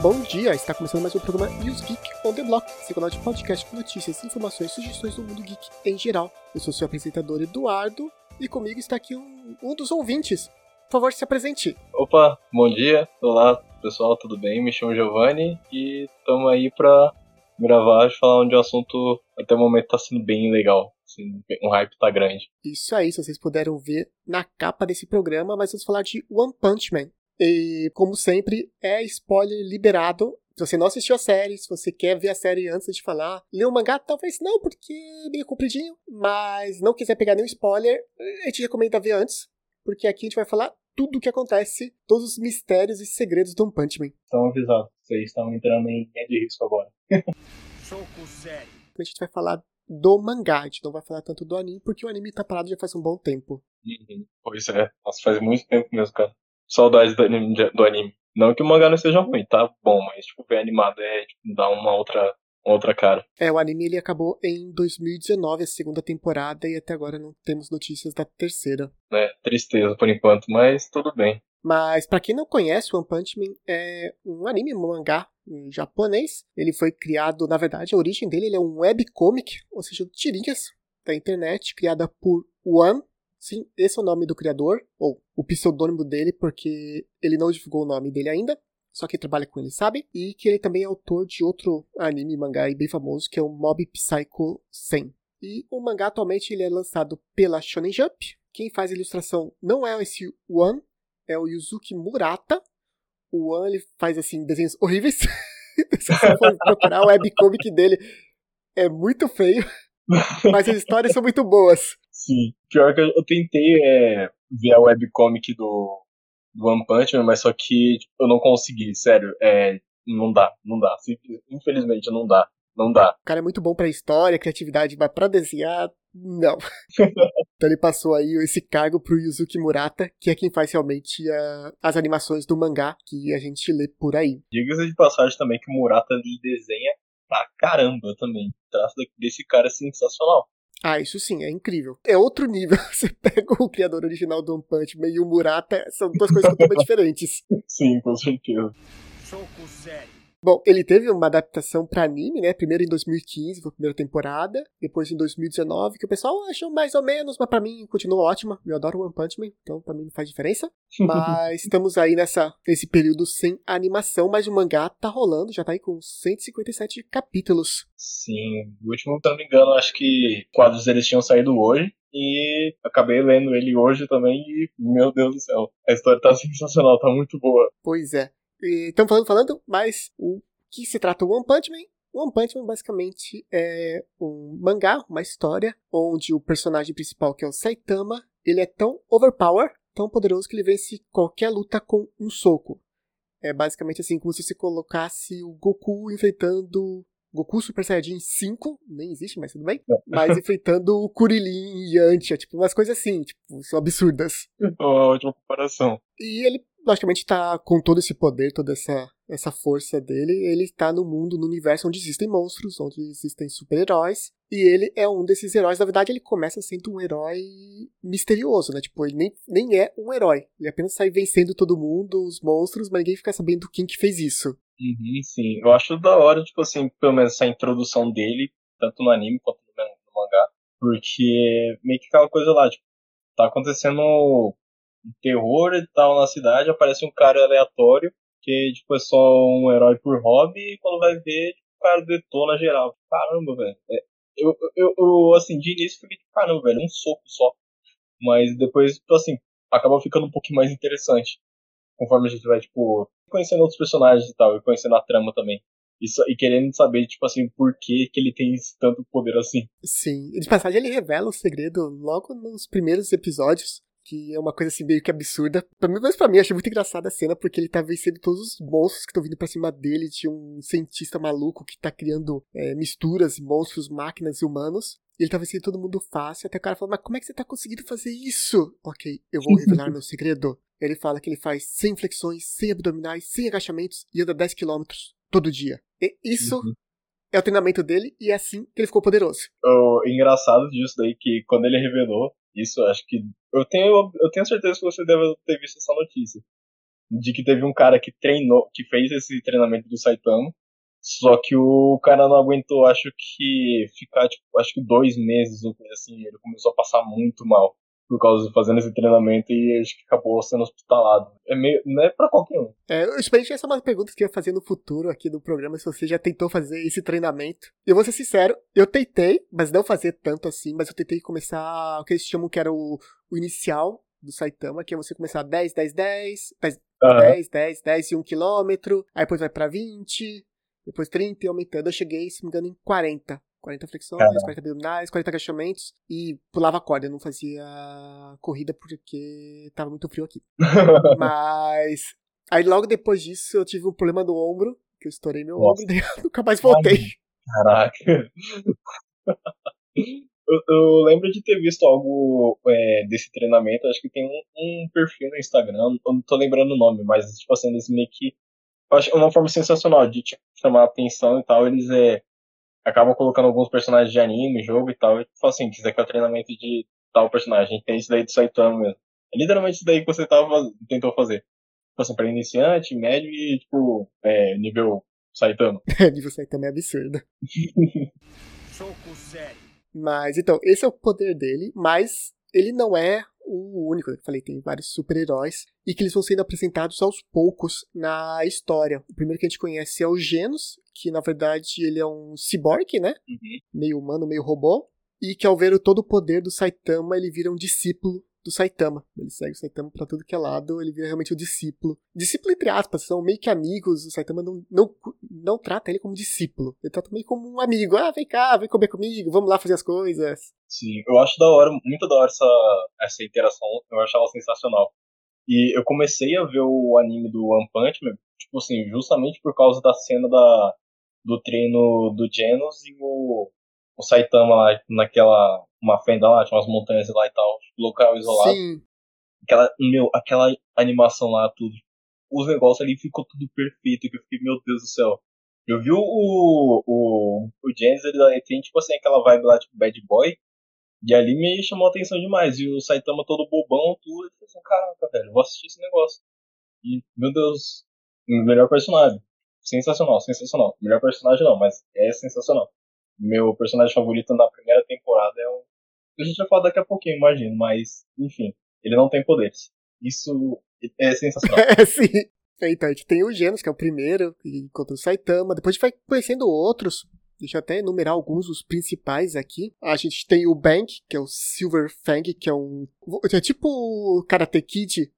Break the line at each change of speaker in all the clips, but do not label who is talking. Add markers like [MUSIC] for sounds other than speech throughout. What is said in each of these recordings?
Bom dia, está começando mais um programa News Geek on the Block, seu canal de podcast com notícias, informações e sugestões do mundo geek em geral. Eu sou seu apresentador Eduardo e comigo está aqui um, um dos ouvintes. Por favor, se apresente.
Opa, bom dia, olá pessoal, tudo bem? Me chamo Giovanni e estamos aí para gravar e falar de um assunto até o momento está sendo bem legal. Assim, um hype tá grande.
Isso aí, se vocês puderam ver na capa desse programa, mas vamos falar de One Punch Man, e, como sempre, é spoiler liberado. Se você não assistiu a série, se você quer ver a série antes de falar, ler o mangá, talvez não, porque é meio compridinho. Mas não quiser pegar nenhum spoiler, a gente recomenda ver antes, porque aqui a gente vai falar tudo o que acontece, todos os mistérios e segredos do One Punch Man.
Estão avisados, vocês estão entrando em linha de risco agora.
Soco sério. A gente vai falar do mangá, a gente não vai falar tanto do anime, porque o anime tá parado já faz um bom tempo.
Uhum. Pois é, nossa, faz muito tempo mesmo, cara saudades do anime, do anime. Não que o mangá não seja ruim, tá bom, mas tipo, ver animado é tipo, dá uma outra, outra cara.
É, o anime ele acabou em 2019, a segunda temporada, e até agora não temos notícias da terceira.
É, tristeza por enquanto, mas tudo bem.
Mas para quem não conhece, One Punch Man é um anime, um mangá japonês. Ele foi criado, na verdade, a origem dele é um webcomic, ou seja, tirinhas da internet, criada por One Sim, esse é o nome do criador, ou o pseudônimo dele, porque ele não divulgou o nome dele ainda, só quem trabalha com ele sabe, e que ele também é autor de outro anime mangá bem famoso, que é o Mob Psycho 100. E o mangá atualmente ele é lançado pela Shonen Jump. Quem faz a ilustração não é esse One, é o Yuzuki Murata. O One ele faz assim desenhos horríveis. [LAUGHS] Se você for procurar o webcomic dele, é muito feio. [LAUGHS] Mas as histórias são muito boas.
Sim. Pior que eu tentei é, ver a webcomic do, do One Punch Man, mas só que tipo, eu não consegui, sério. É, não dá, não dá. Infelizmente, não dá. Não dá.
O cara é muito bom pra história, criatividade, mas pra desenhar, não. [LAUGHS] então ele passou aí esse cargo pro Yuzuki Murata, que é quem faz realmente a, as animações do mangá que a gente lê por aí.
Diga-se de passagem também que o Murata desenha pra caramba também. O traço desse cara é sensacional.
Ah, isso sim, é incrível. É outro nível. [LAUGHS] Você pega o criador original do One Punch Man e o Murata, são duas coisas [LAUGHS] totalmente diferentes.
Sim, com certeza.
Soco sério. Bom, ele teve uma adaptação para anime, né? Primeiro em 2015, foi a primeira temporada. Depois em 2019, que o pessoal achou mais ou menos, mas para mim continua ótima. Eu adoro One Punch Man, então para mim não faz diferença. [LAUGHS] Mas estamos aí nessa, nesse período sem animação, mas o mangá tá rolando, já tá aí com 157 capítulos.
Sim, o último, se não me engano, acho que quadros deles tinham saído hoje. E acabei lendo ele hoje também e, meu Deus do céu, a história tá [LAUGHS] sensacional, tá muito boa.
Pois é. Estamos falando, falando, mas o que se trata o One Punch Man? One Punch Man basicamente é um mangá, uma história, onde o personagem principal, que é o Saitama, ele é tão overpower, tão poderoso que ele vence qualquer luta com um soco. É basicamente assim, como se você colocasse o Goku enfrentando Goku Super Saiyajin 5, nem existe, mas tudo bem. Mas [LAUGHS] enfrentando o Kurilin e Yantia, tipo, umas coisas assim, tipo, são absurdas.
Oh, ótima comparação.
E ele logicamente tá com todo esse poder, toda essa, essa força dele, ele está no mundo, no universo onde existem monstros, onde existem super-heróis, e ele é um desses heróis. Na verdade, ele começa sendo um herói misterioso, né? Tipo, ele nem, nem é um herói. Ele apenas sai vencendo todo mundo, os monstros, mas ninguém fica sabendo quem que fez isso.
Uhum, sim, eu acho da hora, tipo assim, pelo menos essa introdução dele, tanto no anime quanto no mangá, porque meio que aquela coisa lá, tipo, tá acontecendo terror e tal na cidade, aparece um cara aleatório que tipo, é só um herói por hobby e quando vai ver, tipo, o cara detona geral. Caramba, velho. É, eu, eu, eu, assim, de início fiquei tipo, caramba, velho, um soco só. Mas depois, tipo, assim, acaba ficando um pouquinho mais interessante. Conforme a gente vai, tipo, conhecendo outros personagens e tal, e conhecendo a trama também. Isso, e querendo saber, tipo assim, por que, que ele tem tanto poder assim.
Sim, de passagem ele revela o segredo logo nos primeiros episódios que é uma coisa assim meio que absurda. Mim, mas pra mim, achei muito engraçada a cena, porque ele tá vencendo todos os monstros que estão vindo pra cima dele. Tinha um cientista maluco que tá criando é, misturas, monstros, máquinas e humanos. E ele tá vencendo todo mundo fácil. Até o cara fala, mas como é que você tá conseguindo fazer isso? Ok, eu vou [LAUGHS] revelar meu segredo. Ele fala que ele faz 100 flexões, 100 abdominais, 100 agachamentos e anda 10 km todo dia. E isso uhum. é o treinamento dele e é assim que ele ficou poderoso.
O engraçado disso daí que quando ele revelou, isso acho que. Eu tenho, eu tenho certeza que você deve ter visto essa notícia. de que teve um cara que treinou, que fez esse treinamento do Saitama, só que o cara não aguentou, acho que ficar, tipo, acho que dois meses ou coisa assim, ele começou a passar muito mal por causa de fazendo esse treinamento e acho que acabou sendo hospitalado. É meio, não é pra qualquer um.
É, eu esperei que essa é uma pergunta que eu ia fazer no futuro aqui do programa, se você já tentou fazer esse treinamento. Eu vou ser sincero, eu tentei, mas não fazer tanto assim, mas eu tentei começar o que eles chamam que era o, o inicial do Saitama, que é você começar 10, 10, 10, 10, uhum. 10, 10, 10 e 1 km, aí depois vai pra 20, depois 30 e aumentando. Eu cheguei, se não me engano, em 40. 40 flexões, Caramba. 40 abdominais, 40 agachamentos e pulava corda. Eu não fazia corrida porque tava muito frio aqui. [LAUGHS] Mas aí logo depois disso eu tive um problema no ombro, que eu estourei meu Nossa. ombro e [LAUGHS] nunca mais voltei.
Caraca. Eu, eu, lembro de ter visto algo é, desse treinamento, acho que tem um, um, perfil no Instagram, eu não tô lembrando o nome, mas tipo assim, eles meio que. Eu acho uma forma sensacional de tipo, chamar atenção e tal, eles é, acabam colocando alguns personagens de anime, jogo e tal, e tipo assim, quiser que é o treinamento de tal personagem, tem isso daí do Saitama mesmo. É literalmente isso daí que você tava, tentou fazer. Tipo assim, pra iniciante, médio e, tipo, é, nível Saitama. [LAUGHS]
nível Saitama é absurdo. [LAUGHS] Mas então, esse é o poder dele, mas ele não é o único. Eu falei, tem vários super-heróis e que eles vão sendo apresentados aos poucos na história. O primeiro que a gente conhece é o Genos, que na verdade ele é um cyborg, né? Uhum. Meio humano, meio robô. E que ao ver todo o poder do Saitama, ele vira um discípulo do Saitama. Ele segue o Saitama pra tudo que é lado, ele vira realmente o discípulo. Discípulo entre aspas, são meio que amigos, o Saitama não, não, não trata ele como discípulo. Ele trata meio como um amigo. Ah, vem cá, vem comer comigo, vamos lá fazer as coisas.
Sim, eu acho da hora, muito da hora essa, essa interação, eu acho ela sensacional. E eu comecei a ver o anime do One Punch Man, tipo assim, justamente por causa da cena da, do treino do Genos e o, o Saitama lá naquela uma fenda lá, tinha umas montanhas lá e tal, local isolado. Sim. Aquela, meu, aquela animação lá, tudo. Os negócios ali ficou tudo perfeito, que eu fiquei, meu Deus do céu. Eu vi o, o, o James, ele tem tipo assim, aquela vibe lá, tipo bad boy, e ali me chamou a atenção demais. E o Saitama todo bobão, tudo, eu falei assim, caraca, velho, vou assistir esse negócio. E, meu Deus, melhor personagem. Sensacional, sensacional. Melhor personagem não, mas é sensacional. Meu personagem favorito na primeira temporada é o. A gente vai falar daqui a pouquinho, imagino, mas, enfim, ele não tem poderes. Isso é sensacional. [LAUGHS]
é, sim. Então, a gente tem o Genos, que é o primeiro, que encontra o Saitama. Depois a gente vai conhecendo outros. Deixa eu até enumerar alguns dos principais aqui. A gente tem o Bank, que é o Silver Fang, que é um. É tipo o Karate Kid,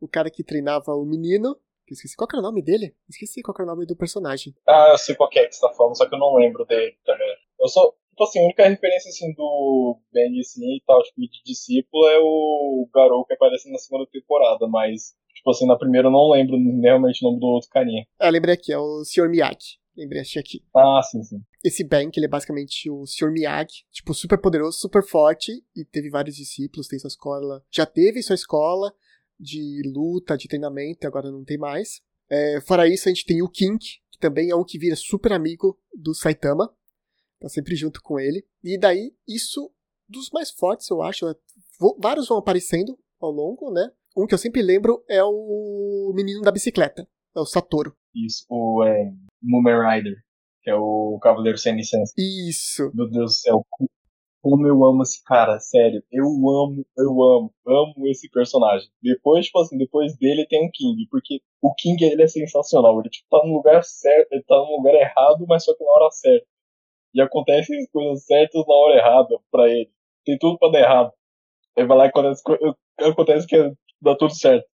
o cara que treinava o menino. Esqueci qual era o nome dele? Esqueci qual era o nome do personagem.
Ah, eu sei qual é que você tá falando, só que eu não lembro dele também. Eu só, tipo assim, a única referência assim do Ben assim e tal, tipo, de discípulo é o Garou que aparece na segunda temporada, mas, tipo assim, na primeira eu não lembro realmente o nome do outro carinha.
Ah, lembrei aqui, é o Sr. Miyagi. Lembrei, achei aqui.
Ah, sim, sim.
Esse Ben, que ele é basicamente o Sr. Miyagi, tipo, super poderoso, super forte, e teve vários discípulos, tem sua escola. Já teve sua escola, de luta, de treinamento, agora não tem mais. É, fora isso, a gente tem o King, que também é um que vira super amigo do Saitama. Tá sempre junto com ele. E daí, isso, dos mais fortes, eu acho. É, vários vão aparecendo ao longo, né? Um que eu sempre lembro é o menino da bicicleta. É o Satoru.
Isso, o é, Moomin Rider, que é o Cavaleiro Sem Licença.
Isso.
Meu Deus do céu, como eu amo esse cara, sério. Eu amo, eu amo, amo esse personagem. Depois, tipo assim, depois dele tem o King, porque o King ele é sensacional. Ele tipo, tá no lugar certo, ele tá no lugar errado, mas só que na hora certa. E acontecem as coisas certas na hora errada pra ele. Tem tudo pra dar errado. Ele vai lá e acontece, acontece que dá tudo certo.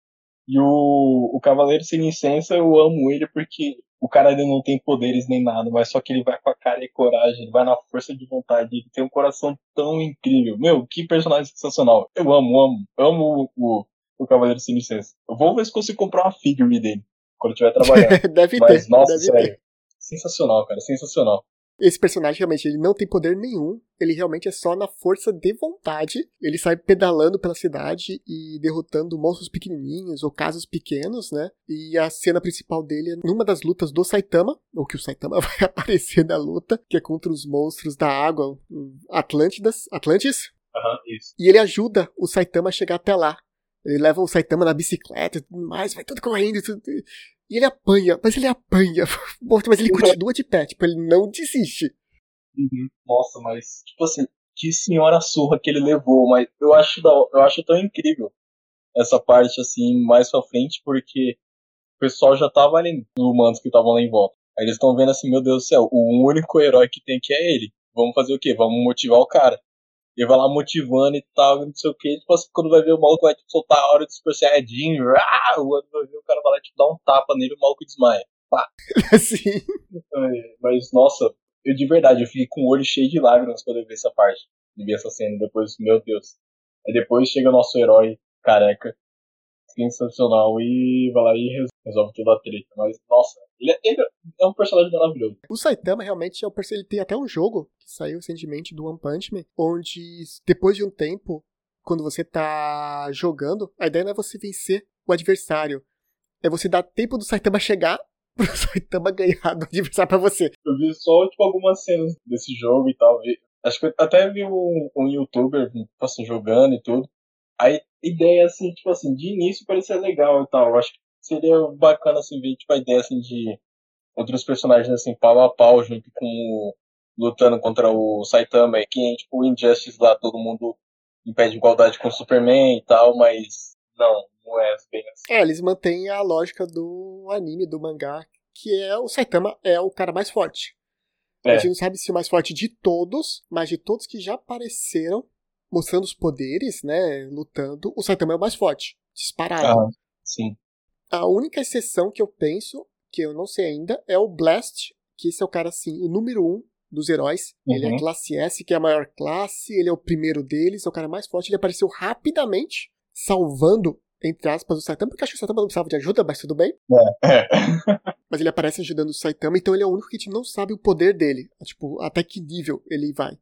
E o, o Cavaleiro Sem Licença, eu amo ele porque o cara ele não tem poderes nem nada, mas só que ele vai com a cara e coragem, ele vai na força de vontade, ele tem um coração tão incrível. Meu, que personagem sensacional. Eu amo, amo, amo o, o Cavaleiro Sem Licença. Eu vou ver se consigo comprar uma figure dele quando eu estiver trabalhando. [LAUGHS]
deve
mas,
ter.
Nossa,
deve
sério.
Ter.
Sensacional, cara, sensacional.
Esse personagem realmente ele não tem poder nenhum, ele realmente é só na força de vontade. Ele sai pedalando pela cidade e derrotando monstros pequenininhos ou casos pequenos, né? E a cena principal dele é numa das lutas do Saitama, ou que o Saitama [LAUGHS] vai aparecer na luta, que é contra os monstros da água, Atlântidas, Atlantis.
Uhum, isso.
E ele ajuda o Saitama a chegar até lá. Ele leva o Saitama na bicicleta e tudo mais, vai tudo correndo e tudo. E ele apanha, mas ele apanha. [LAUGHS] mas ele continua de pé, tipo, ele não desiste.
Uhum. Nossa, mas, tipo assim, que senhora surra que ele levou, mas eu acho, da, eu acho tão incrível essa parte, assim, mais pra frente, porque o pessoal já tava ali, os humanos que estavam lá em volta. Aí eles estão vendo assim, meu Deus do céu, o único herói que tem aqui é ele. Vamos fazer o quê? Vamos motivar o cara. Ele vai lá motivando e tal, não sei o que. Tipo assim, quando vai ver o maluco vai tipo, soltar a hora de Super Saiyajin, ah, o outro vai ver o cara vai lá tipo, dar um tapa nele e o maluco desmaia. Pá. [LAUGHS]
Sim.
Mas, nossa, eu de verdade, eu fiquei com o olho cheio de lágrimas quando eu vi essa parte. E vi essa cena depois, meu Deus. Aí depois chega o nosso herói careca, sensacional, e vai lá e resolve toda a treta. Mas, nossa, ele é, ele é um personagem maravilhoso.
O Saitama realmente é o personagem. Ele tem até um jogo que saiu recentemente do One Punch Man, onde depois de um tempo, quando você tá jogando, a ideia não é você vencer o adversário. É você dar tempo do Saitama chegar [LAUGHS] pro Saitama ganhar do adversário pra você.
Eu vi só, tipo, algumas cenas desse jogo e tal. Acho que até vi um, um youtuber, tipo assim, jogando e tudo. A ideia, assim, tipo assim, de início parecia legal e tal. Acho que seria bacana, assim, ver, tipo, a ideia, assim, de outros personagens, assim, pau a pau, junto com o, lutando contra o Saitama e quem, tipo, o Injustice lá, todo mundo impede igualdade com o Superman e tal, mas não, não é bem assim.
É, eles mantêm a lógica do anime, do mangá, que é o Saitama é o cara mais forte. É. A gente não sabe se o mais forte de todos, mas de todos que já apareceram mostrando os poderes, né, lutando, o Saitama é o mais forte, disparado. Ah,
sim.
A única exceção que eu penso, que eu não sei ainda, é o Blast, que esse é o cara, assim, o número um dos heróis. Uhum. Ele é uhum. classe S, que é a maior classe, ele é o primeiro deles, é o cara mais forte. Ele apareceu rapidamente, salvando, entre aspas, o Saitama, porque acho que o Saitama não precisava de ajuda, mas tudo bem.
É. [LAUGHS]
mas ele aparece ajudando o Saitama, então ele é o único que a gente não sabe o poder dele. Tipo, até que nível ele vai.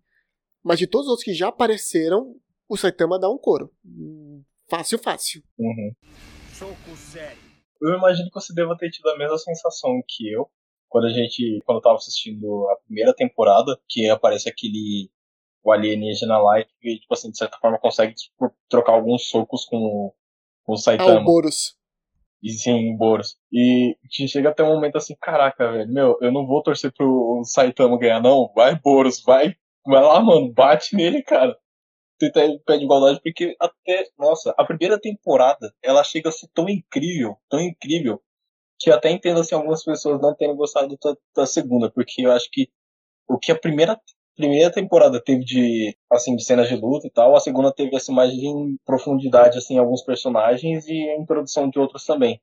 Mas de todos os outros que já apareceram, o Saitama dá um couro. Hum, fácil, fácil.
Uhum. Soco sério eu imagino que você deva ter tido a mesma sensação que eu, quando a gente, quando eu tava assistindo a primeira temporada, que aparece aquele o alienígena lá e, tipo assim, de certa forma consegue tipo, trocar alguns socos com o, com o Saitama. Ah,
o Boros.
E sim, Boros. E chega até um momento assim, caraca, velho, meu, eu não vou torcer pro Saitama ganhar, não. Vai, Boros, vai. Vai lá, mano, bate nele, cara tentar pé de igualdade, porque até, nossa, a primeira temporada, ela chega a ser tão incrível, tão incrível, que até entendo assim, algumas pessoas não terem gostado da, da segunda, porque eu acho que o que a primeira primeira temporada teve de assim de cenas de luta e tal, a segunda teve assim mais de profundidade assim alguns personagens e a introdução de outros também.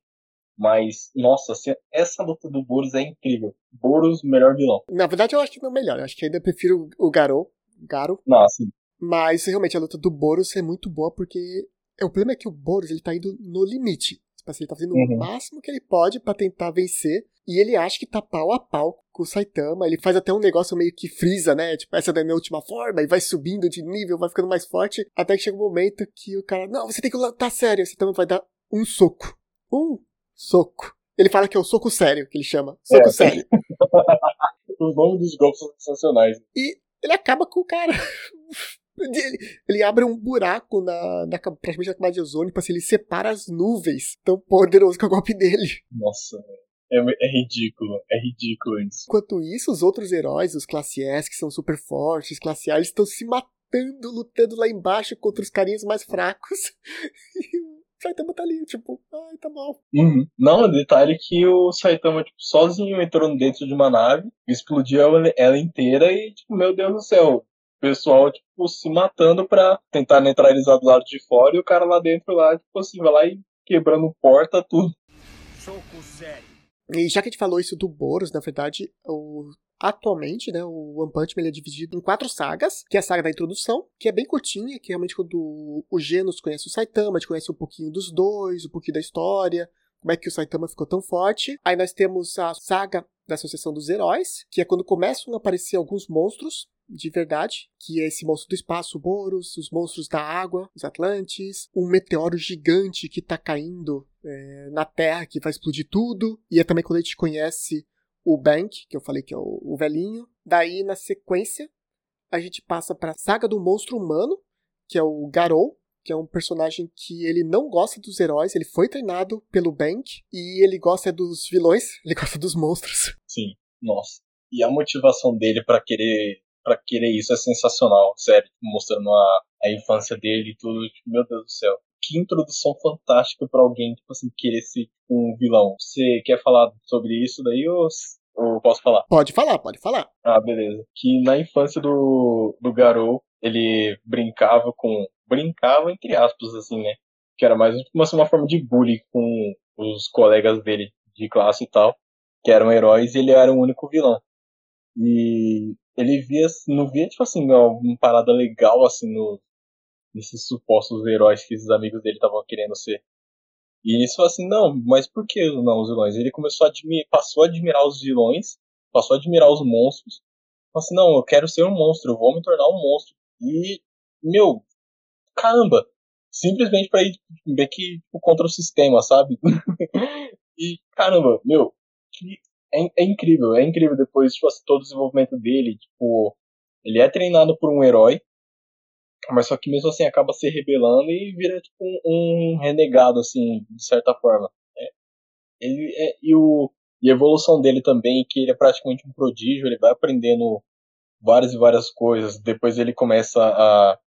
Mas, nossa, essa luta do Boros é incrível. Boros, melhor vilão.
Na verdade, eu acho que não é melhor. Eu acho que ainda prefiro o Garo. Garo.
Nossa,
mas realmente a luta do Boros é muito boa porque é, o problema é que o Boros ele tá indo no limite. Tipo assim, ele tá fazendo uhum. o máximo que ele pode para tentar vencer. E ele acha que tá pau a pau com o Saitama. Ele faz até um negócio meio que frisa, né? Tipo, essa é a minha última forma. E vai subindo de nível, vai ficando mais forte. Até que chega um momento que o cara, não, você tem que lutar sério. O Saitama vai dar um soco. Um soco. Ele fala que é o soco sério, que ele chama. Soco é. sério. [LAUGHS]
Os nomes dos golpes são sensacionais.
E ele acaba com o cara. Ele, ele abre um buraco na, na, praticamente na camada de ozônio, tipo assim, ele separa as nuvens. Tão poderoso que é o golpe dele.
Nossa, é, é, ridículo, é ridículo isso.
Enquanto isso, os outros heróis, os classe S, que são super fortes, classe A, eles estão se matando, lutando lá embaixo contra os carinhas mais fracos. [LAUGHS] E o Saitama tá ali, tipo, ai, tá mal.
Uhum. Não, detalhe que o Saitama, tipo, sozinho entrou dentro de uma nave, explodiu ela, ela inteira e, tipo, meu Deus do céu, pessoal, tipo, se matando pra tentar neutralizar do lado de fora e o cara lá dentro lá, tipo assim, vai lá e quebrando porta, tudo.
Soco sério. E já que a gente falou isso do Boros, na verdade, o, atualmente, né, o One Punch Man é dividido em quatro sagas, que é a saga da introdução, que é bem curtinha, que realmente quando o Genos conhece o Saitama, a gente conhece um pouquinho dos dois, um pouquinho da história, como é que o Saitama ficou tão forte. Aí nós temos a saga da Associação dos Heróis, que é quando começam a aparecer alguns monstros, de verdade, que é esse monstro do espaço, o Boros, os monstros da água, os Atlantes, um meteoro gigante que tá caindo é, na Terra, que vai explodir tudo, e é também quando a gente conhece o Bank, que eu falei que é o, o velhinho. Daí, na sequência, a gente passa pra saga do monstro humano, que é o Garou, que é um personagem que ele não gosta dos heróis, ele foi treinado pelo Bank e ele gosta dos vilões, [LAUGHS] ele gosta dos monstros.
Sim, nossa. E a motivação dele para querer para querer isso é sensacional, sério, mostrando a, a infância dele e tudo, tipo, meu Deus do céu. Que introdução fantástica para alguém, tipo assim, querer ser um vilão. Você quer falar sobre isso daí ou, ou posso falar?
Pode falar, pode falar.
Ah, beleza. Que na infância do, do Garou, ele brincava com. Brincava entre aspas, assim, né? Que era mais uma, uma forma de bullying com os colegas dele de classe e tal, que eram heróis e ele era o único vilão. E ele via, não via, tipo assim, uma parada legal, assim, no, nesses supostos heróis que esses amigos dele estavam querendo ser. E ele falou assim, não, mas por que não os vilões? Ele começou a passou a admirar os vilões, passou a admirar os monstros. Falou assim, não, eu quero ser um monstro, eu vou me tornar um monstro. E, meu, caramba, simplesmente para ir meio que tipo, contra o sistema, sabe? [LAUGHS] e, caramba, meu, que é, é, incrível, é incrível depois, tipo, assim, todo o desenvolvimento dele, tipo, ele é treinado por um herói, mas só que mesmo assim acaba se rebelando e vira tipo um, um renegado, assim, de certa forma. É, ele é, e, o, e a evolução dele também, que ele é praticamente um prodígio, ele vai aprendendo várias e várias coisas. Depois ele começa a,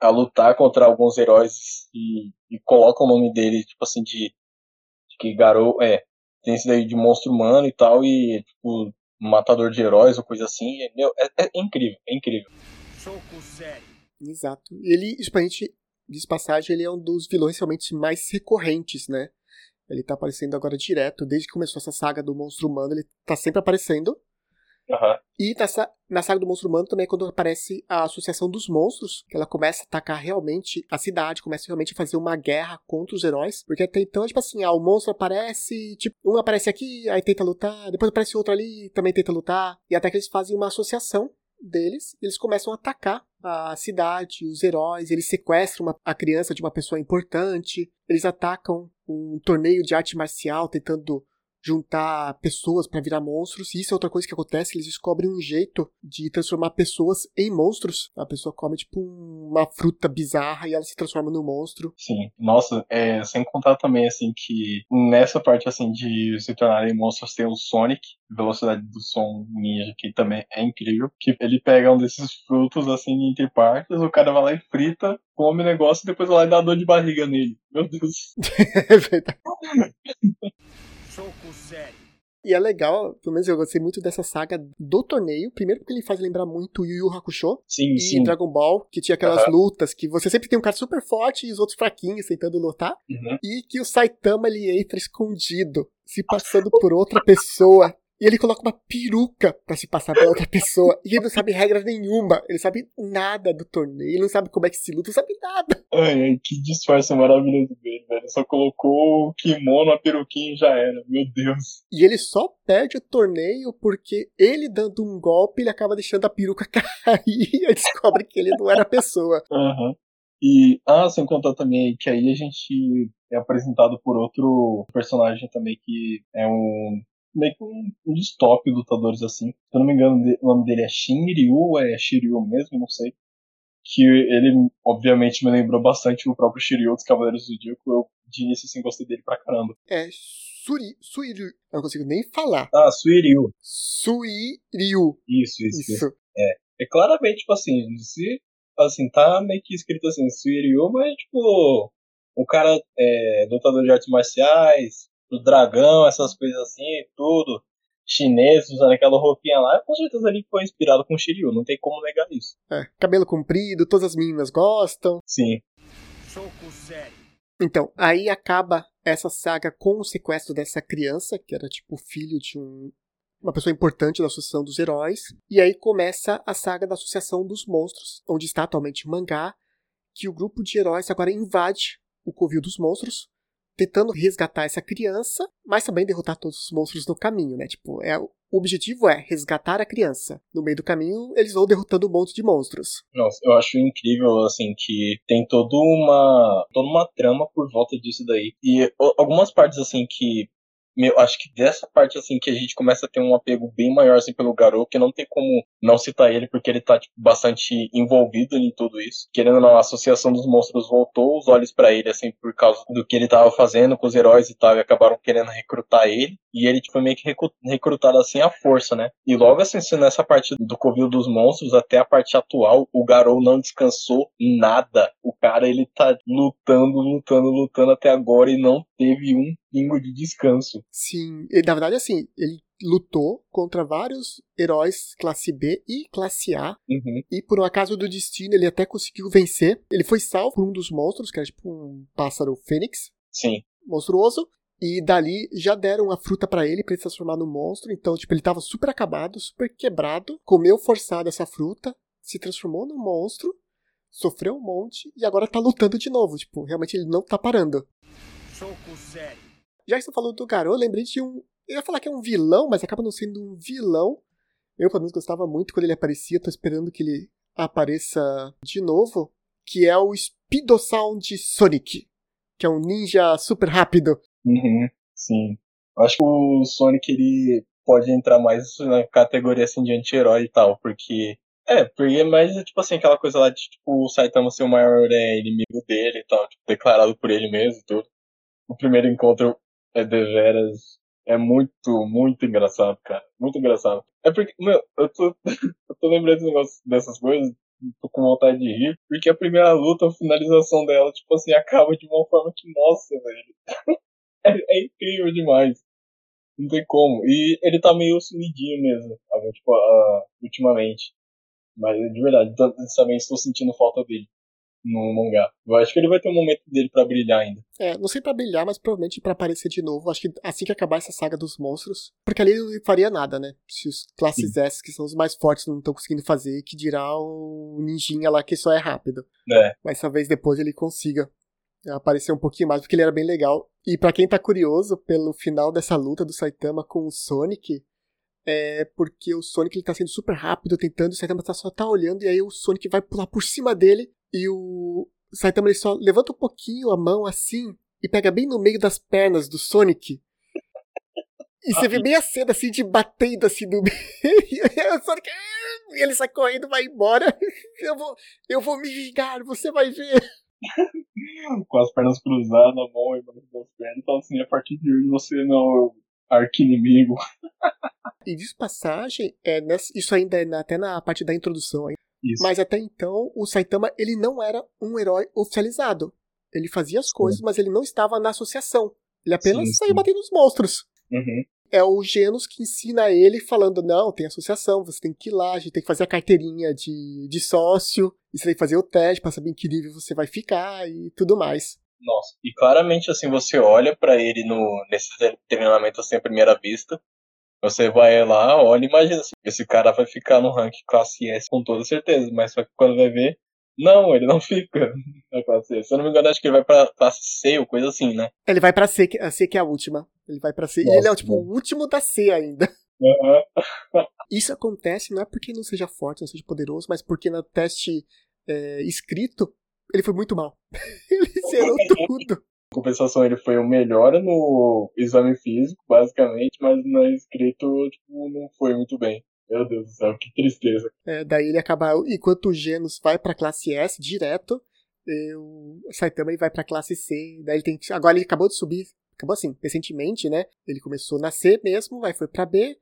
a lutar contra alguns heróis e, e coloca o nome dele, tipo assim, de, de que Garou é, tem esse daí de monstro humano e tal, e tipo, matador de heróis ou coisa assim. É, meu, é, é incrível, é incrível. Soco
sério. Exato. E ele, isso pra gente, diz passagem, ele é um dos vilões realmente mais recorrentes, né? Ele tá aparecendo agora direto, desde que começou essa saga do monstro humano, ele tá sempre aparecendo.
Uhum.
E nessa, na saga do monstro humano também é quando aparece a Associação dos Monstros, que ela começa a atacar realmente a cidade, começa realmente a fazer uma guerra contra os heróis. Porque até então, tipo assim, ah, o monstro aparece, tipo, um aparece aqui, aí tenta lutar, depois aparece outro ali, também tenta lutar. E até que eles fazem uma associação deles, eles começam a atacar a cidade, os heróis, eles sequestram uma, a criança de uma pessoa importante, eles atacam um torneio de arte marcial tentando juntar pessoas para virar monstros. E isso é outra coisa que acontece, eles descobrem um jeito de transformar pessoas em monstros. A pessoa come tipo uma fruta bizarra e ela se transforma num monstro.
Sim, nossa, é, sem contar também assim que nessa parte assim de se tornarem monstros tem o Sonic, velocidade do som ninja que também é incrível, que ele pega um desses frutos assim entre partes, o cara vai lá e frita, come o negócio e depois vai lá e dá dor de barriga nele. Meu Deus. [LAUGHS] é verdade. [LAUGHS]
soco sério. E é legal, pelo menos eu gostei muito dessa saga do torneio. Primeiro porque ele faz lembrar muito Yu Yu Hakusho
sim,
e
sim.
Dragon Ball, que tinha aquelas uhum. lutas que você sempre tem um cara super forte e os outros fraquinhos tentando lutar.
Uhum.
E que o Saitama ele entra escondido, se passando por outra pessoa. E ele coloca uma peruca para se passar pela outra pessoa. E ele não sabe regra nenhuma. Ele sabe nada do torneio. Ele não sabe como é que se luta. Não sabe nada.
Ai, ai, que disfarce maravilhoso dele, velho. Só colocou o kimono, a peruquinha e já era. Meu Deus.
E ele só perde o torneio porque ele dando um golpe, ele acaba deixando a peruca [LAUGHS] cair. E descobre que ele não era a pessoa.
Uhum. E, ah, sem contar também que aí a gente é apresentado por outro personagem também que é um meio que um, um dos top lutadores assim. Se eu não me engano, o nome dele é Shinryu, ou é Shiryu mesmo, não sei. Que ele, obviamente, me lembrou bastante o próprio Shiryu dos Cavaleiros do Zodíaco. Eu, de início, assim, gostei dele pra caramba.
É Suri, Suiryu. Eu não consigo nem falar.
Ah, Suiryu.
Suiryu.
Isso, isso, isso. É. É claramente, tipo assim, se, assim, tá meio que escrito assim, Suiryu, mas, tipo, o cara é lutador de artes marciais, do dragão, essas coisas assim, tudo, chinês usando aquela roupinha lá, com certeza ali foi inspirado com o Shiryu, não tem como negar isso.
É, cabelo comprido, todas as meninas gostam.
Sim.
Soco sério. Então, aí acaba essa saga com o sequestro dessa criança, que era tipo filho de um, uma pessoa importante da Associação dos Heróis. E aí começa a saga da Associação dos Monstros, onde está atualmente o mangá, que o grupo de heróis agora invade o Covil dos Monstros tentando resgatar essa criança, mas também derrotar todos os monstros no caminho, né? Tipo, é, o objetivo é resgatar a criança. No meio do caminho, eles vão derrotando um monte de monstros.
Nossa, eu acho incrível, assim, que tem toda uma, toda uma trama por volta disso daí. E algumas partes, assim, que meu, acho que dessa parte, assim, que a gente começa a ter um apego bem maior, assim, pelo garoto, que não tem como não citar ele, porque ele tá, tipo, bastante envolvido em tudo isso. Querendo ou não, a Associação dos Monstros voltou os olhos para ele, assim, por causa do que ele tava fazendo com os heróis e tal, e acabaram querendo recrutar ele. E ele, tipo, meio que recrutado, assim, à força, né? E logo, assim, nessa parte do Covil dos Monstros até a parte atual, o Garou não descansou nada. O cara, ele tá lutando, lutando, lutando até agora e não teve um pingo de descanso.
Sim, ele, na verdade, assim, ele lutou contra vários heróis classe B e classe A.
Uhum.
E por um acaso do destino, ele até conseguiu vencer. Ele foi salvo por um dos monstros, que era tipo um pássaro fênix.
Sim.
Monstruoso. E dali já deram a fruta para ele, para ele se transformar no monstro. Então, tipo, ele tava super acabado, super quebrado. Comeu forçado essa fruta, se transformou no monstro, sofreu um monte e agora tá lutando de novo. Tipo, realmente ele não tá parando. Soco sério. Já que você falou do garoto, eu lembrei de um. Eu ia falar que é um vilão, mas acaba não sendo um vilão. Eu, pelo menos, gostava muito quando ele aparecia. Tô esperando que ele apareça de novo. Que é o Speedosound Sonic. Que é um ninja super rápido.
Uhum, sim. Acho que o Sonic ele pode entrar mais na categoria assim, de anti-herói e tal, porque. É, porque é mais tipo assim, aquela coisa lá de tipo, o Saitama ser o maior é, inimigo dele e tal, tipo, declarado por ele mesmo e tudo. O primeiro encontro é deveras. É muito, muito engraçado, cara. Muito engraçado. É porque, meu, eu tô, [LAUGHS] eu tô lembrando dessas coisas, tô com vontade de rir, porque a primeira luta, a finalização dela, tipo assim, acaba de uma forma que, nossa, velho. [LAUGHS] É, é, incrível demais. Não tem como. E ele tá meio sumidinho mesmo, tipo, uh, ultimamente. Mas de verdade, também estou sentindo falta dele no mangá. Eu acho que ele vai ter um momento dele para brilhar ainda.
É, não sei para brilhar, mas provavelmente para aparecer de novo. Acho que assim que acabar essa saga dos monstros, porque ali ele não faria nada, né? Se os classes Sim. S, que são os mais fortes, não estão conseguindo fazer, que dirá o ninjinha lá que só é rápido.
É.
Mas talvez depois ele consiga aparecer um pouquinho mais, porque ele era bem legal. E para quem tá curioso pelo final dessa luta do Saitama com o Sonic, é porque o Sonic ele tá sendo super rápido, tentando, o Saitama tá, só tá olhando, e aí o Sonic vai pular por cima dele, e o Saitama ele só levanta um pouquinho a mão assim, e pega bem no meio das pernas do Sonic. E você vê bem a cena assim de batendo assim no meio. [LAUGHS] E o Sonic. E ele sai correndo, vai embora. [LAUGHS] Eu vou, eu vou me vingar, você vai ver.
com as pernas cruzadas, a mão embaixo das pernas, então assim, a partir de hoje você não é arqui-inimigo. [LAUGHS]
e diz passagem, é, nessa, isso ainda é até na parte da introdução.
Isso.
Mas até então, o Saitama ele não era um herói oficializado. Ele fazia as coisas, sim. mas ele não estava na associação. Ele apenas sim, saía batendo nos monstros.
Uhum
é o Genos que ensina ele falando, não, tem associação, você tem que ir lá, a gente tem que fazer a carteirinha de, de sócio, e você tem que fazer o teste para saber em que nível você vai ficar e tudo mais.
Nossa, e claramente assim, você olha para ele no, nesse treinamento assim à primeira vista, você vai lá, olha, imagina, assim, esse cara vai ficar no rank classe S com toda certeza, mas só que quando vai ver, não, ele não [LAUGHS] fica na classe C. Se eu não me engano, acho que ele vai pra classe C ou coisa assim, né?
Ele vai pra C, a C que é a última. Ele vai pra C. Nossa, e ele é tipo, o último da C ainda. [LAUGHS]
Uhum.
Isso acontece não é porque não seja forte, não seja poderoso, mas porque no teste é, escrito ele foi muito mal. [LAUGHS] ele zerou tudo.
Compensação, ele foi o melhor no exame físico, basicamente, mas no escrito tipo, não foi muito bem. Meu Deus do céu, que tristeza.
É, daí ele acaba. Enquanto o Genos vai pra classe S direto, o Saitama ele vai pra classe C. Daí ele tem Agora ele acabou de subir. Acabou assim, recentemente, né? Ele começou na C mesmo, aí foi pra B.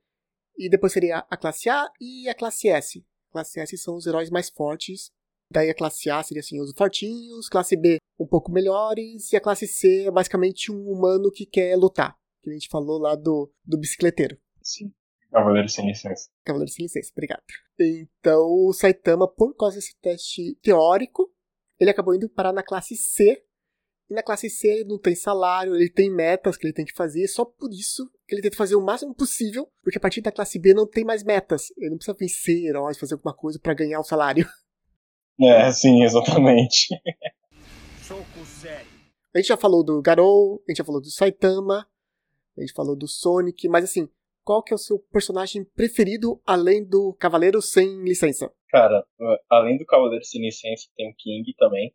E depois seria a classe A e a classe S. Classe S são os heróis mais fortes. Daí a classe A seria assim, os fortinhos, classe B um pouco melhores, e a classe C é basicamente um humano que quer lutar. Que a gente falou lá do, do bicicleteiro.
Sim. Cavaleiro sem licença.
Cavaleiro sem licença, obrigado. Então, o Saitama, por causa desse teste teórico, ele acabou indo parar na classe C. E na classe C ele não tem salário, ele tem metas que ele tem que fazer, só por isso que ele tenta fazer o máximo possível, porque a partir da classe B não tem mais metas. Ele não precisa vencer heróis, fazer alguma coisa para ganhar o salário. [LAUGHS]
É, sim, exatamente.
A gente já falou do Garou, a gente já falou do Saitama, a gente falou do Sonic, mas assim, qual que é o seu personagem preferido além do Cavaleiro sem licença?
Cara, além do Cavaleiro sem licença, tem o King também.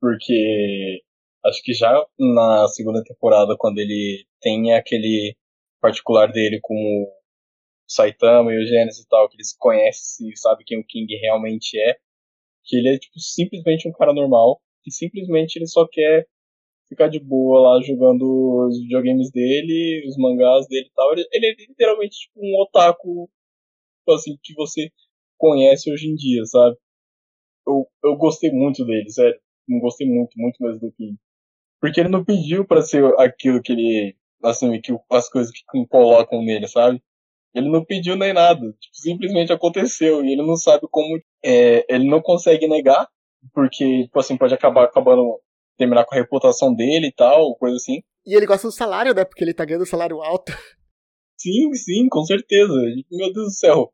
Porque acho que já na segunda temporada, quando ele tem aquele particular dele com o Saitama e o Genesis e tal, que eles conhecem e sabem quem o King realmente é. Que ele é, tipo, simplesmente um cara normal, que simplesmente ele só quer ficar de boa lá jogando os videogames dele, os mangás dele e tal. Ele, ele é literalmente tipo um otaku, tipo assim, que você conhece hoje em dia, sabe? Eu, eu gostei muito dele, sério. Eu gostei muito, muito mesmo do King. Porque ele não pediu para ser aquilo que ele, assim, que as coisas que colocam nele, sabe? Ele não pediu nem nada, tipo, simplesmente aconteceu e ele não sabe como, é, ele não consegue negar, porque, tipo assim, pode acabar acabando terminar com a reputação dele e tal, coisa assim.
E ele gosta do salário, né? Porque ele tá ganhando salário alto. [LAUGHS]
Sim, sim, com certeza. Meu Deus do céu.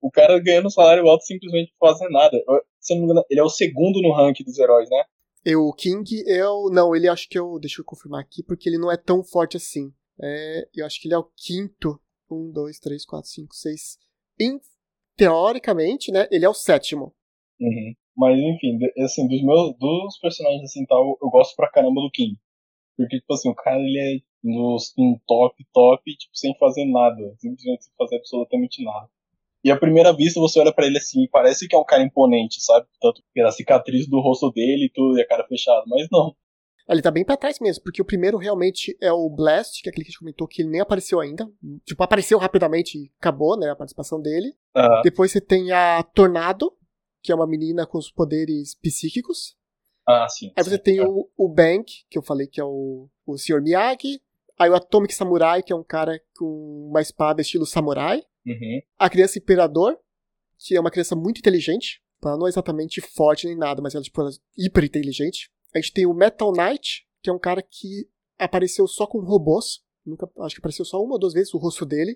O cara ganhando salário alto simplesmente por fazer nada. Se não me engano, ele é o segundo no ranking dos heróis, né?
Eu, o King é o. Não, ele acho que o. Deixa eu confirmar aqui, porque ele não é tão forte assim. É, eu acho que ele é o quinto. Um, dois, três, quatro, cinco, seis. Em, teoricamente, né? Ele é o sétimo.
Uhum. Mas enfim, assim, dos meus dos personagens assim tal, eu gosto pra caramba do King. Porque, tipo assim, o cara ele é nos, um top, top, tipo, sem fazer nada. Simplesmente sem fazer absolutamente nada. E à primeira vista você olha para ele assim, parece que é um cara imponente, sabe? Tanto pela cicatriz do rosto dele e tudo, e a cara fechada, mas não.
Ele tá bem pra trás mesmo, porque o primeiro realmente é o Blast, que é aquele que a gente comentou que ele nem apareceu ainda. Tipo, apareceu rapidamente e acabou, né, a participação dele.
Uhum.
Depois você tem a Tornado, que é uma menina com os poderes psíquicos.
Ah, sim.
Aí você tem
é.
o, o Bank, que eu falei que é o, o Sr. Miyagi. Aí o Atomic Samurai, que é um cara com uma espada estilo samurai.
Uhum.
A criança Imperador, que é uma criança muito inteligente. Ela não é exatamente forte nem nada, mas ela, tipo, ela é hiper inteligente. A gente tem o Metal Knight, que é um cara que apareceu só com robôs. Nunca, acho que apareceu só uma ou duas vezes o rosto dele.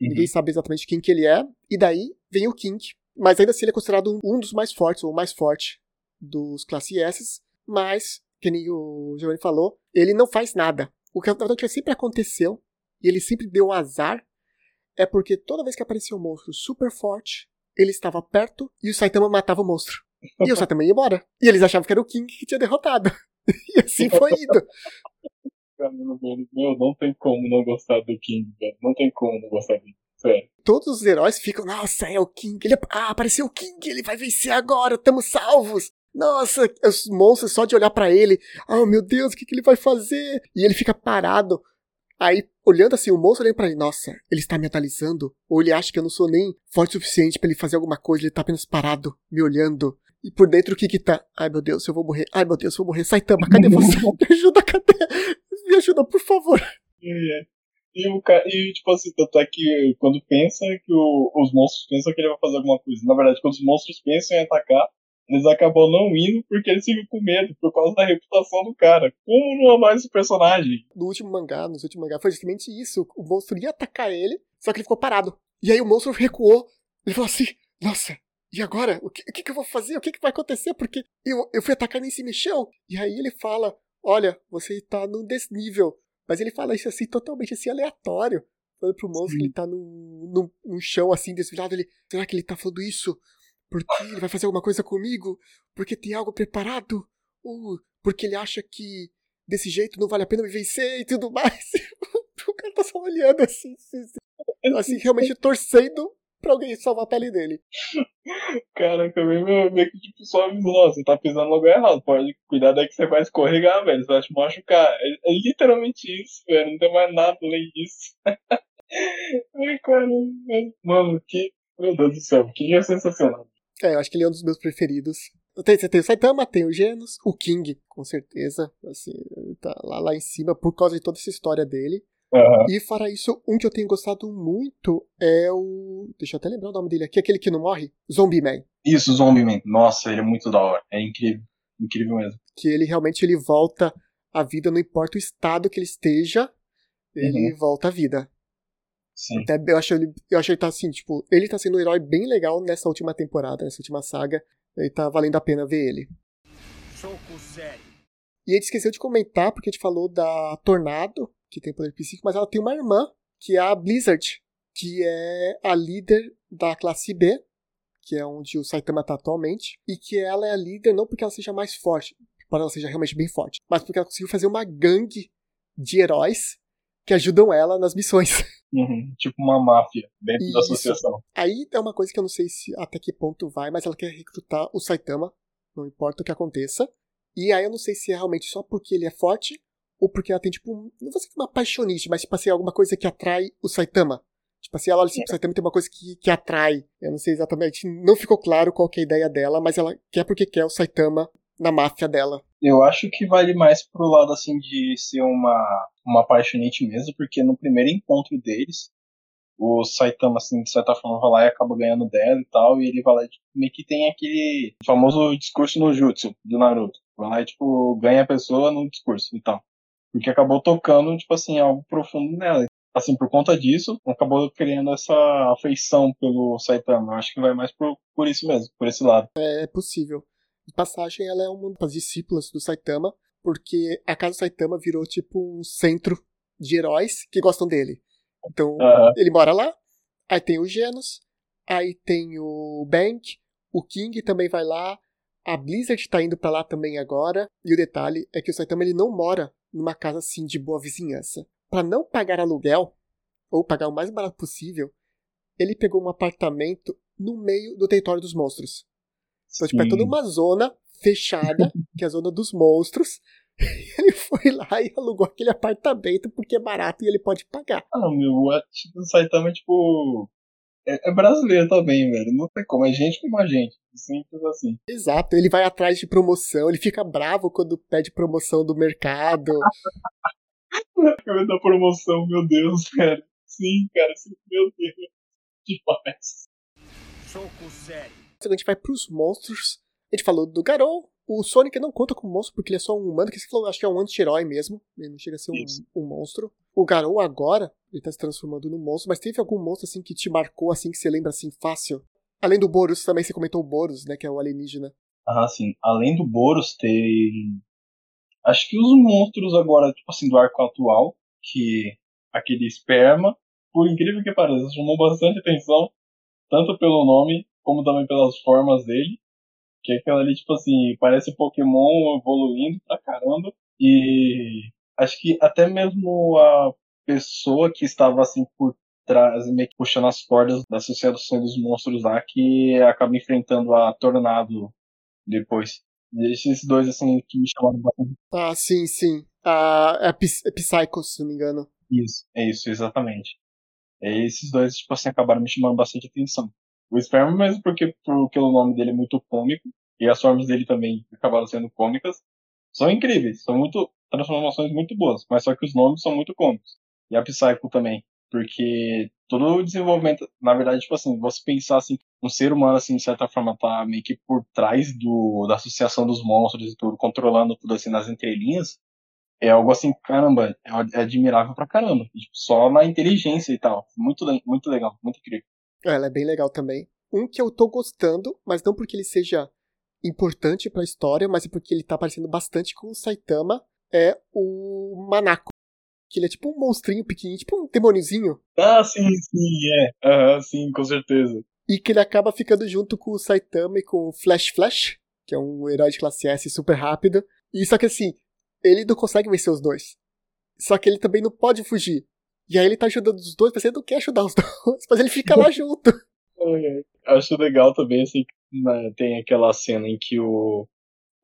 Uhum.
Ninguém sabe exatamente quem que ele é. E daí vem o King, mas ainda assim ele é considerado um dos mais fortes, ou o mais forte dos classe S. Mas, que nem o Giovanni falou, ele não faz nada. O que na verdade sempre aconteceu, e ele sempre deu um azar, é porque toda vez que aparecia um monstro super forte, ele estava perto e o Saitama matava o monstro. E o Saitama ia embora. E eles achavam que era o King que tinha derrotado. [LAUGHS] E assim foi indo.
Meu, não tem como não gostar do King, velho. Não tem como não gostar dele. Sério.
Todos os heróis ficam, nossa, é o King. Ele, ah, apareceu o King, ele vai vencer agora, estamos salvos. Nossa, os monstros só de olhar para ele, oh meu Deus, o que, que ele vai fazer? E ele fica parado. Aí, olhando assim, o monstro olhando pra ele, nossa, ele está me analisando? Ou ele acha que eu não sou nem forte o suficiente para ele fazer alguma coisa, ele tá apenas parado, me olhando. E por dentro o que que tá? Ai meu Deus, eu vou morrer. Ai meu Deus, eu vou morrer. Saitama, cadê você? [LAUGHS] Me ajuda, cadê? Me ajuda, por favor.
É. E, o e tipo assim, tanto é que quando pensa que o, os monstros pensam que ele vai fazer alguma coisa. Na verdade, quando os monstros pensam em atacar, eles acabam não indo porque eles ficam com medo, por causa da reputação do cara. Como não amar esse personagem?
No último mangá, nos últimos mangá, foi justamente isso. O monstro ia atacar ele, só que ele ficou parado. E aí o monstro recuou. Ele falou assim: Nossa, e agora? O que, o que, eu vou fazer? O que, que vai acontecer? Porque eu, eu fui atacar e nem se mexeu. E aí ele fala: Olha, você tá num desnível. Mas ele fala isso assim, totalmente assim, aleatório. Falando pro monstro Sim. que ele tá num, num, num chão assim, desvirado. Ele, será que ele tá falando isso? Porque ele vai fazer alguma coisa comigo? Porque tem algo preparado? Ou porque ele acha que desse jeito não vale a pena me vencer e tudo mais? [LAUGHS] o cara tá só olhando assim, assim, assim realmente torcendo pra alguém salvar a pele dele. [LAUGHS]
Caraca, meio, meio que tipo só avisou, você tá pisando no lugar errado, pode cuidar daí que você vai escorregar, velho, você vai te machucar. É, é literalmente isso, velho, não tem mais nada além disso. [LAUGHS] Ai, cara, mano, que. Meu Deus do céu, que é sensacional.
É, eu acho que ele é um dos meus preferidos. Tem, tem o Saitama, tem o Genos, o King, com certeza. Assim, tá lá, lá em cima por causa de toda essa história dele.
Uhum.
E fora isso, um que eu tenho gostado muito é o. Deixa eu até lembrar o nome dele aqui, aquele que não morre, Zombie Man.
Isso, Zombie Man. Nossa, ele é muito da hora. É incrível. Incrível mesmo.
Que ele realmente ele volta à vida, não importa o estado que ele esteja, ele uhum. volta à vida.
Sim.
Até eu acho ele, eu acho ele tá assim, tipo, ele tá sendo um herói bem legal nessa última temporada, nessa última saga. E tá valendo a pena ver ele. Soco sério. E a gente esqueceu de comentar, porque a gente falou da Tornado, que tem poder psíquico, mas ela tem uma irmã, que é a Blizzard, que é a líder da classe B, que é onde o Saitama está atualmente, e que ela é a líder não porque ela seja mais forte, para ela seja realmente bem forte, mas porque ela conseguiu fazer uma gangue de heróis que ajudam ela nas missões. [LAUGHS]
Uhum, tipo uma máfia dentro da associação.
Aí é uma coisa que eu não sei se até que ponto vai, mas ela quer recrutar o Saitama, não importa o que aconteça. E aí eu não sei se é realmente só porque ele é forte ou porque ela tem, tipo, não vou dizer uma paixonite, mas, tipo assim, alguma coisa que atrai o Saitama. Tipo assim, ela olha assim pro Saitama e tem uma coisa que, que atrai. Eu não sei exatamente, não ficou claro qual é a ideia dela, mas ela quer porque quer o Saitama na máfia dela.
Eu acho que vale mais pro lado, assim, de ser uma, uma paixonite mesmo, porque no primeiro encontro deles, o Saitama, assim, de certa forma, vai lá e acaba ganhando dela e tal, e ele vai lá e tipo, meio que tem aquele famoso discurso no jutsu do Naruto. Vai lá e, tipo, ganha a pessoa no discurso e tal. Porque acabou tocando, tipo assim, algo profundo nela. Assim, por conta disso, acabou criando essa afeição pelo Saitama. Eu acho que vai mais por, por isso mesmo, por esse lado.
É, é possível. De passagem, ela é uma das discípulas do Saitama, porque a casa do Saitama virou tipo um centro de heróis que gostam dele. Então, uhum. ele mora lá, aí tem o Genos, aí tem o Bank, o King também vai lá, a Blizzard tá indo para lá também agora, e o detalhe é que o Saitama ele não mora numa casa assim de boa vizinhança. Para não pagar aluguel, ou pagar o mais barato possível, ele pegou um apartamento no meio do território dos monstros. Então, tipo, é toda uma zona fechada, [LAUGHS] que é a zona dos monstros. [LAUGHS] Ele foi lá e alugou aquele apartamento porque é barato e ele pode pagar.
Ah, meu, o tipo, Saitama, tipo. É, é, brasileiro também, velho. Não tem como. É gente como a gente. Simples assim.
Exato. Ele vai atrás de promoção. Ele fica bravo quando pede promoção do mercado. [LAUGHS]
Acabei da promoção, meu Deus, cara. Sim, cara. Sim, meu Deus. Que paz.
Soco sério a gente vai pros monstros. A gente falou do Garou. O Sonic não conta como monstro porque ele é só um humano, que você falou, acho que é um anti-herói mesmo. Ele não chega a ser um, um, monstro. O Garou agora, ele tá se transformando num monstro, mas teve algum monstro assim que te marcou assim, que você lembra assim, fácil? Além do Boros, também você comentou o Boros, né, que é o alienígena.
Ah, sim. Além do Boros, tem. Acho que os monstros agora, tipo assim, do arco atual, que aquele esperma, por incrível que pareça, chamou bastante atenção, tanto pelo nome como também pelas formas dele. Que é aquela ali, tipo assim, parece Pokémon evoluindo pra caramba. E acho que até mesmo a pessoa que estava assim por trás, meio que puxando as cordas da Associação dos Monstros lá, que acaba enfrentando a Tornado depois. E esses dois, assim, que me chamaram bastante.
Ah, sim, sim. Ah, é, Psy é Psychos, se não me engano.
Isso, é isso, exatamente. E esses dois, tipo assim, acabaram me chamando bastante atenção o Sperm, mesmo porque, porque o nome dele é muito cômico, e as formas dele também acabaram sendo cômicas, são incríveis, são muito transformações muito boas, mas só que os nomes são muito cômicos. E a Psycho também, porque todo o desenvolvimento, na verdade, tipo assim, você pensar assim, um ser humano assim, de certa forma tá meio que por trás do da associação dos monstros e tudo, controlando tudo assim nas entrelinhas, é algo assim, caramba, é, é admirável pra caramba. Tipo, só na inteligência e tal. Muito, muito legal, muito incrível.
Ela é bem legal também. Um que eu tô gostando, mas não porque ele seja importante para a história, mas é porque ele tá aparecendo bastante com o Saitama, é o Manako. Que ele é tipo um monstrinho pequenininho, tipo um demôniozinho.
Ah, sim, sim, é. Aham, uhum, sim, com certeza.
E que ele acaba ficando junto com o Saitama e com o Flash Flash, que é um herói de classe S super rápido. E só que assim, ele não consegue vencer os dois. Só que ele também não pode fugir. E aí ele tá ajudando os dois, mas ele não quer ajudar os [LAUGHS] dois, mas ele fica lá junto.
Acho legal também, assim, né, tem aquela cena em que o.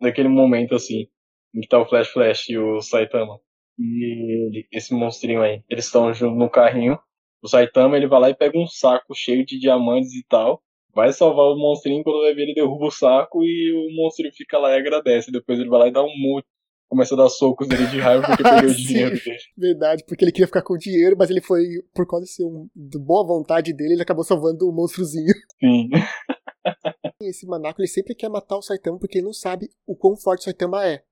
Naquele momento, assim, em que tá o Flash Flash e o Saitama. E ele, esse monstrinho aí, eles estão junto no carrinho. O Saitama ele vai lá e pega um saco cheio de diamantes e tal. Vai salvar o monstrinho, quando vai ver ele derruba o saco e o monstrinho fica lá e agradece. Depois ele vai lá e dá um monte, começa a dar socos nele de raiva porque perdeu o [LAUGHS] dinheiro dele.
Verdade, porque ele queria ficar com o dinheiro, mas ele foi, por causa de, ser um, de boa vontade dele, ele acabou salvando o monstruozinho. [LAUGHS]
Sim.
Esse Manako, ele sempre quer matar o Saitama porque ele não sabe o quão forte o Saitama é.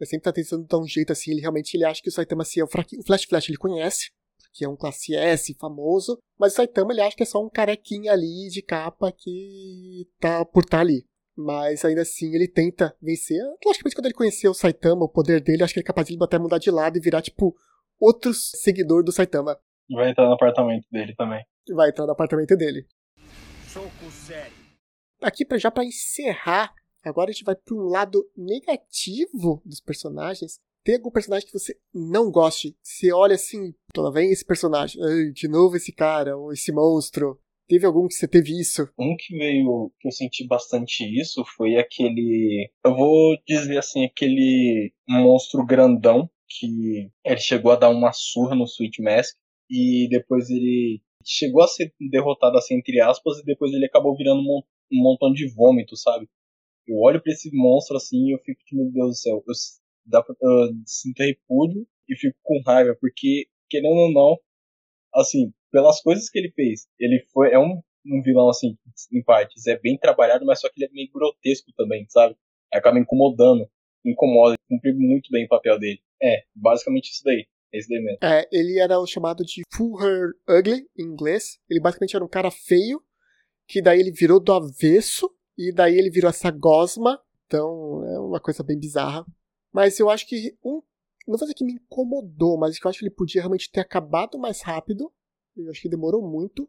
Ele sempre tá tentando dar um jeito assim, ele realmente ele acha que o Saitama assim, é o fraquinho. O Flash Flash ele conhece, que é um classe S famoso, mas o Saitama ele acha que é só um carequinha ali de capa que tá por estar tá ali. Mas ainda assim ele tenta vencer. Logicamente, quando ele conheceu o Saitama, o poder dele, acho que ele é capaz de até mudar de lado e virar, tipo, outro seguidor do Saitama.
Vai entrar no apartamento dele também.
Vai entrar no apartamento dele. Soco sério. Aqui, pra, já para encerrar, agora a gente vai para um lado negativo dos personagens. Tem algum personagem que você não goste? Você olha assim, toda vez esse personagem, de novo esse cara, ou esse monstro. Teve algum que você teve isso?
Um que veio, que eu senti bastante isso, foi aquele. Eu vou dizer assim, aquele monstro grandão que ele chegou a dar uma surra no Sweet Mask e depois ele chegou a ser derrotado assim entre aspas e depois ele acabou virando um, um montão de vômito, sabe? Eu olho para esse monstro assim e eu fico, tipo, meu Deus do céu, eu, dá pra, eu sinto repúdio e fico com raiva, porque, querendo ou não, assim, pelas coisas que ele fez, ele foi, é um, um vilão, assim, em partes, é bem trabalhado, mas só que ele é meio grotesco também, sabe? Acaba incomodando, incomoda, cumpriu muito bem o papel dele. É, basicamente isso daí. Esse daí mesmo.
É, ele era o chamado de Full Her Ugly, em inglês. Ele basicamente era um cara feio, que daí ele virou do avesso, e daí ele virou essa gosma. Então, é uma coisa bem bizarra. Mas eu acho que um. Não vou dizer que me incomodou, mas que eu acho que ele podia realmente ter acabado mais rápido. Eu acho que demorou muito.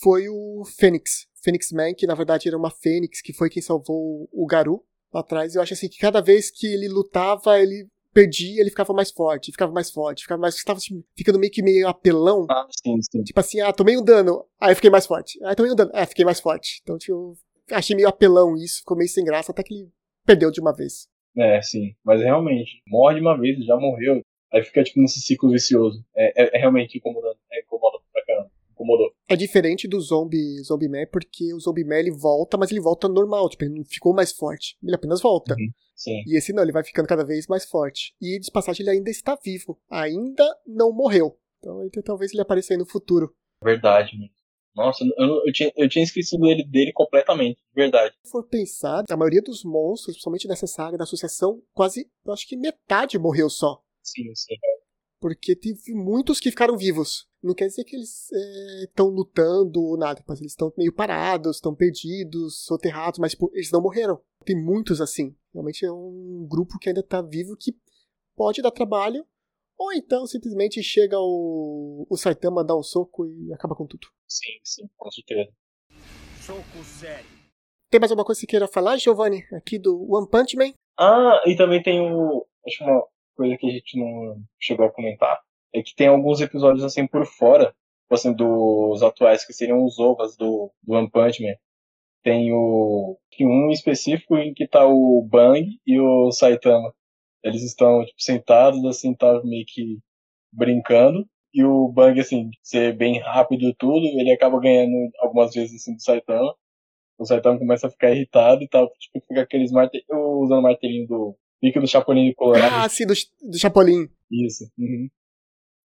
Foi o Fênix. Fênix Man, que na verdade era uma Fênix, que foi quem salvou o Garu lá atrás. Eu acho assim que cada vez que ele lutava, ele perdia, ele ficava mais forte, ficava mais forte, ficava mais. Estava assim, ficando meio que meio apelão.
Ah, sim, sim.
Tipo assim, ah, tomei um dano, aí fiquei mais forte. Ah, tomei um dano, ah, fiquei mais forte. Então, tipo, achei meio apelão isso, ficou meio sem graça, até que ele perdeu de uma vez.
É, sim. Mas realmente, morre de uma vez, já morreu. Aí fica tipo nesse ciclo vicioso. É, é, é realmente incomodante. É. Incomodou.
É diferente do Zombie, zombie Man, porque o Zombie Man ele volta, mas ele volta normal, tipo, ele não ficou mais forte. Ele apenas volta.
Uhum, sim.
E esse não, ele vai ficando cada vez mais forte. E de passagem ele ainda está vivo. Ainda não morreu. Então, então talvez ele apareça aí no futuro.
Verdade, mano. Nossa, eu, eu, tinha, eu tinha esquecido dele, dele completamente, de verdade.
Se for pensar, a maioria dos monstros, principalmente nessa saga da associação, quase, eu acho que metade morreu só.
Sim, sim.
Porque teve muitos que ficaram vivos. Não quer dizer que eles estão é, lutando ou nada, mas eles estão meio parados, estão perdidos, soterrados, mas tipo, eles não morreram. Tem muitos assim. Realmente é um grupo que ainda está vivo que pode dar trabalho, ou então simplesmente chega o, o Saitama, dá um soco e acaba com tudo.
Sim, sim, com certeza.
Soco sério.
Tem mais alguma coisa que você queira falar, Giovanni, aqui do One Punch Man?
Ah, e também tem o. Acho uma coisa que a gente não chegou a comentar. É que tem alguns episódios assim por fora, tipo assim, dos atuais, que seriam os ovas do, do One Punch Man. Tem o. Um específico em que tá o Bang e o Saitama. Eles estão, tipo, sentados, assim, tá meio que brincando. E o Bang, assim, ser bem rápido e tudo, ele acaba ganhando algumas vezes, assim, do Saitama. O Saitama começa a ficar irritado e tal, tipo, fica aqueles martelinhos, usando o martelinho do pique do Chapolin Colorado.
Ah, sim, do, do Chapolin.
Isso. Uhum.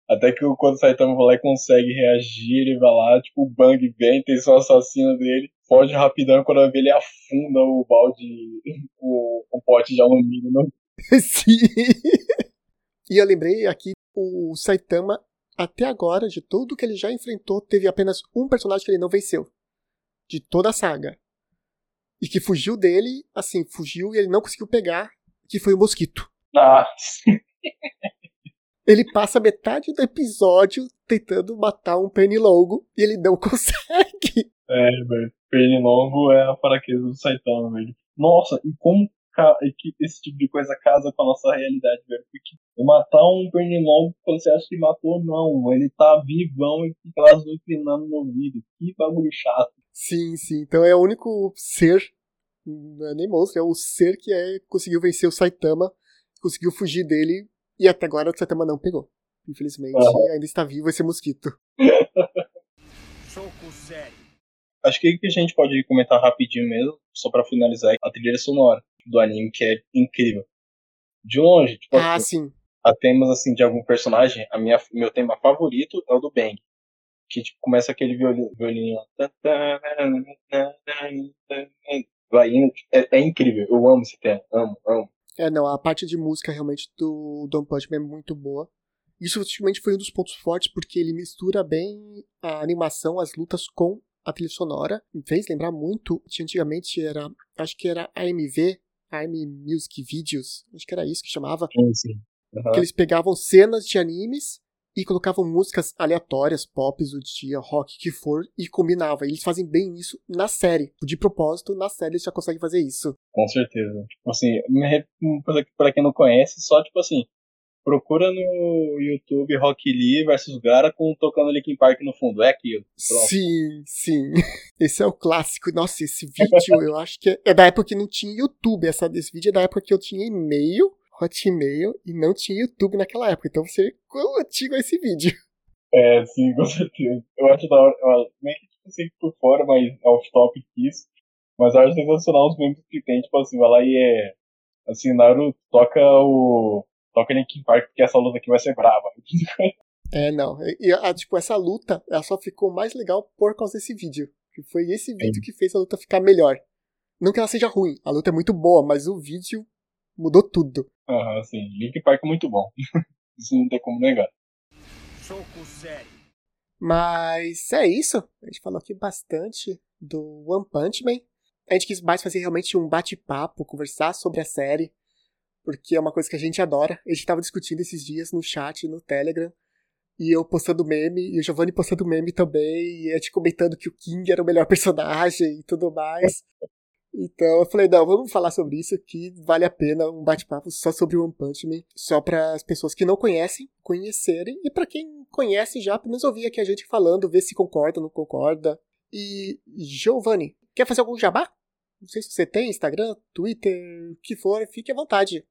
Até que quando o Saitama vai lá e consegue reagir, ele vai lá, tipo, o Bang vem, tem só assassino dele, foge rapidão, quando ele afunda o balde, [LAUGHS] o, o pote de alumínio no [LAUGHS]
Sim. e eu lembrei aqui, o Saitama, até agora, de tudo que ele já enfrentou, teve apenas um personagem que ele não venceu. De toda a saga. E que fugiu dele, assim, fugiu e ele não conseguiu pegar, que foi o Mosquito.
Nossa. [LAUGHS]
Ele passa metade do episódio tentando matar um pernilongo e ele não [LAUGHS] consegue.
É, velho. Pernilongo é a fraqueza do Saitama, velho. Nossa, e como que esse tipo de coisa casa com a nossa realidade, velho. Porque matar um pernilongo, você acha que matou, não. Ele tá vivão e fica lá inclinando no ouvido. Que bagulho chato.
Sim, sim. Então é o único ser, não é nem monstro, é o ser que é, conseguiu vencer o Saitama, conseguiu fugir dele, e até agora o Saitama não pegou. Infelizmente, uhum. ainda está vivo esse mosquito.
Soco sério.
Acho que a gente pode comentar rapidinho mesmo, só para finalizar, a trilha sonora do anime, que é incrível. De longe, tipo,
ah, assim, sim.
a temas assim de algum personagem, a minha, meu tema favorito é o do Bang. Que tipo, começa aquele violino, violininho. Vai indo, é, é, incrível, eu amo esse tema, amo, amo.
É, não, a parte de música realmente do Don Punch Man é muito boa. Isso ultimamente foi um dos pontos fortes, porque ele mistura bem a animação, as lutas com a trilha sonora me fez lembrar muito que antigamente era, acho que era AMV, AM Music Videos, acho que era isso que chamava.
Sim, sim. Uhum.
Que eles pegavam cenas de animes e colocavam músicas aleatórias, pop do dia, rock, que for, e combinava. E eles fazem bem isso na série. De propósito, na série eles já conseguem fazer isso.
Com certeza. Tipo assim, pra quem não conhece, só tipo assim, Procura no YouTube Rock Lee versus Gara com tocando Linkin Park no fundo. É aquilo.
Pronto. Sim, sim. [LAUGHS] Esse é o clássico. Nossa, esse vídeo eu acho que é, é da época que não tinha YouTube. Essa, esse vídeo é da época que eu tinha e-mail, Hotmail, e não tinha YouTube naquela época. Então você quão antigo é esse vídeo? [LAUGHS]
É, sim, com certeza. Eu acho da hora. Meio que tipo assim por fora, mas off-topic isso. Mas eu acho sensacional os membros que tem, tipo assim, vai lá e é. Assim, Naruto toca o toca Linkin Park porque essa luta aqui vai ser brava. [LAUGHS]
É, não. E, a, tipo, essa luta, ela só ficou mais legal por causa desse vídeo. Que foi esse vídeo que fez a luta ficar melhor. Não que ela seja ruim, a luta é muito boa, mas o vídeo mudou tudo.
Aham, uhum, sim. Linkin Park é muito bom. [LAUGHS] isso não tem como negar.
Soco sério.
Mas é isso. A gente falou aqui bastante do One Punch Man. A gente quis mais fazer realmente um bate-papo, conversar sobre a série porque é uma coisa que a gente adora. A gente tava discutindo esses dias no chat, no Telegram, e eu postando meme, e o Giovanni postando meme também, e a gente comentando que o King era o melhor [LAUGHS] personagem e tudo mais. Então eu falei, não, vamos falar sobre isso que vale a pena um bate-papo só sobre One Punch Man, só para as pessoas que não conhecem, conhecerem, e para quem conhece já, pelo menos ouvir aqui a gente falando, ver se concorda ou não concorda. E Giovanni, quer fazer algum jabá? Não sei se você tem Instagram, Twitter, o que for, fique à vontade.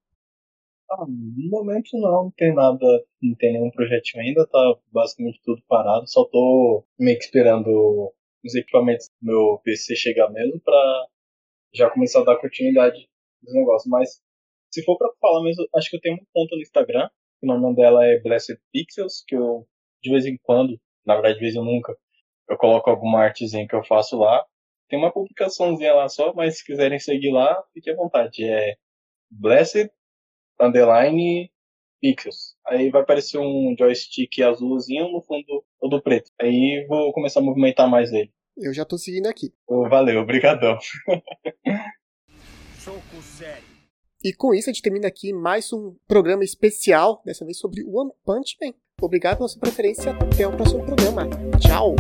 Ah, no momento não, não tem nada, não tem nenhum projetinho ainda, tá basicamente tudo parado, só tô meio que esperando os equipamentos do meu PC chegar mesmo pra já começar a dar continuidade dos negócios. Mas se for pra falar mesmo, acho que eu tenho uma conta no Instagram, o nome dela é Blessed Pixels, que eu de vez em quando, na verdade de vez em nunca, eu coloco alguma artezinha que eu faço lá. Tem uma publicaçãozinha lá só, mas se quiserem seguir lá, fique à vontade. É Blessed underline pixels. Aí vai aparecer um joystick azulzinho no fundo todo preto. Aí vou começar a movimentar mais ele.
Eu já tô seguindo aqui.
Oh, valeu, obrigadão.
Soco sério.
E com isso a gente termina aqui mais um programa especial, dessa vez sobre One Punch Man. Obrigado pela sua preferência. Até o próximo programa. Tchau!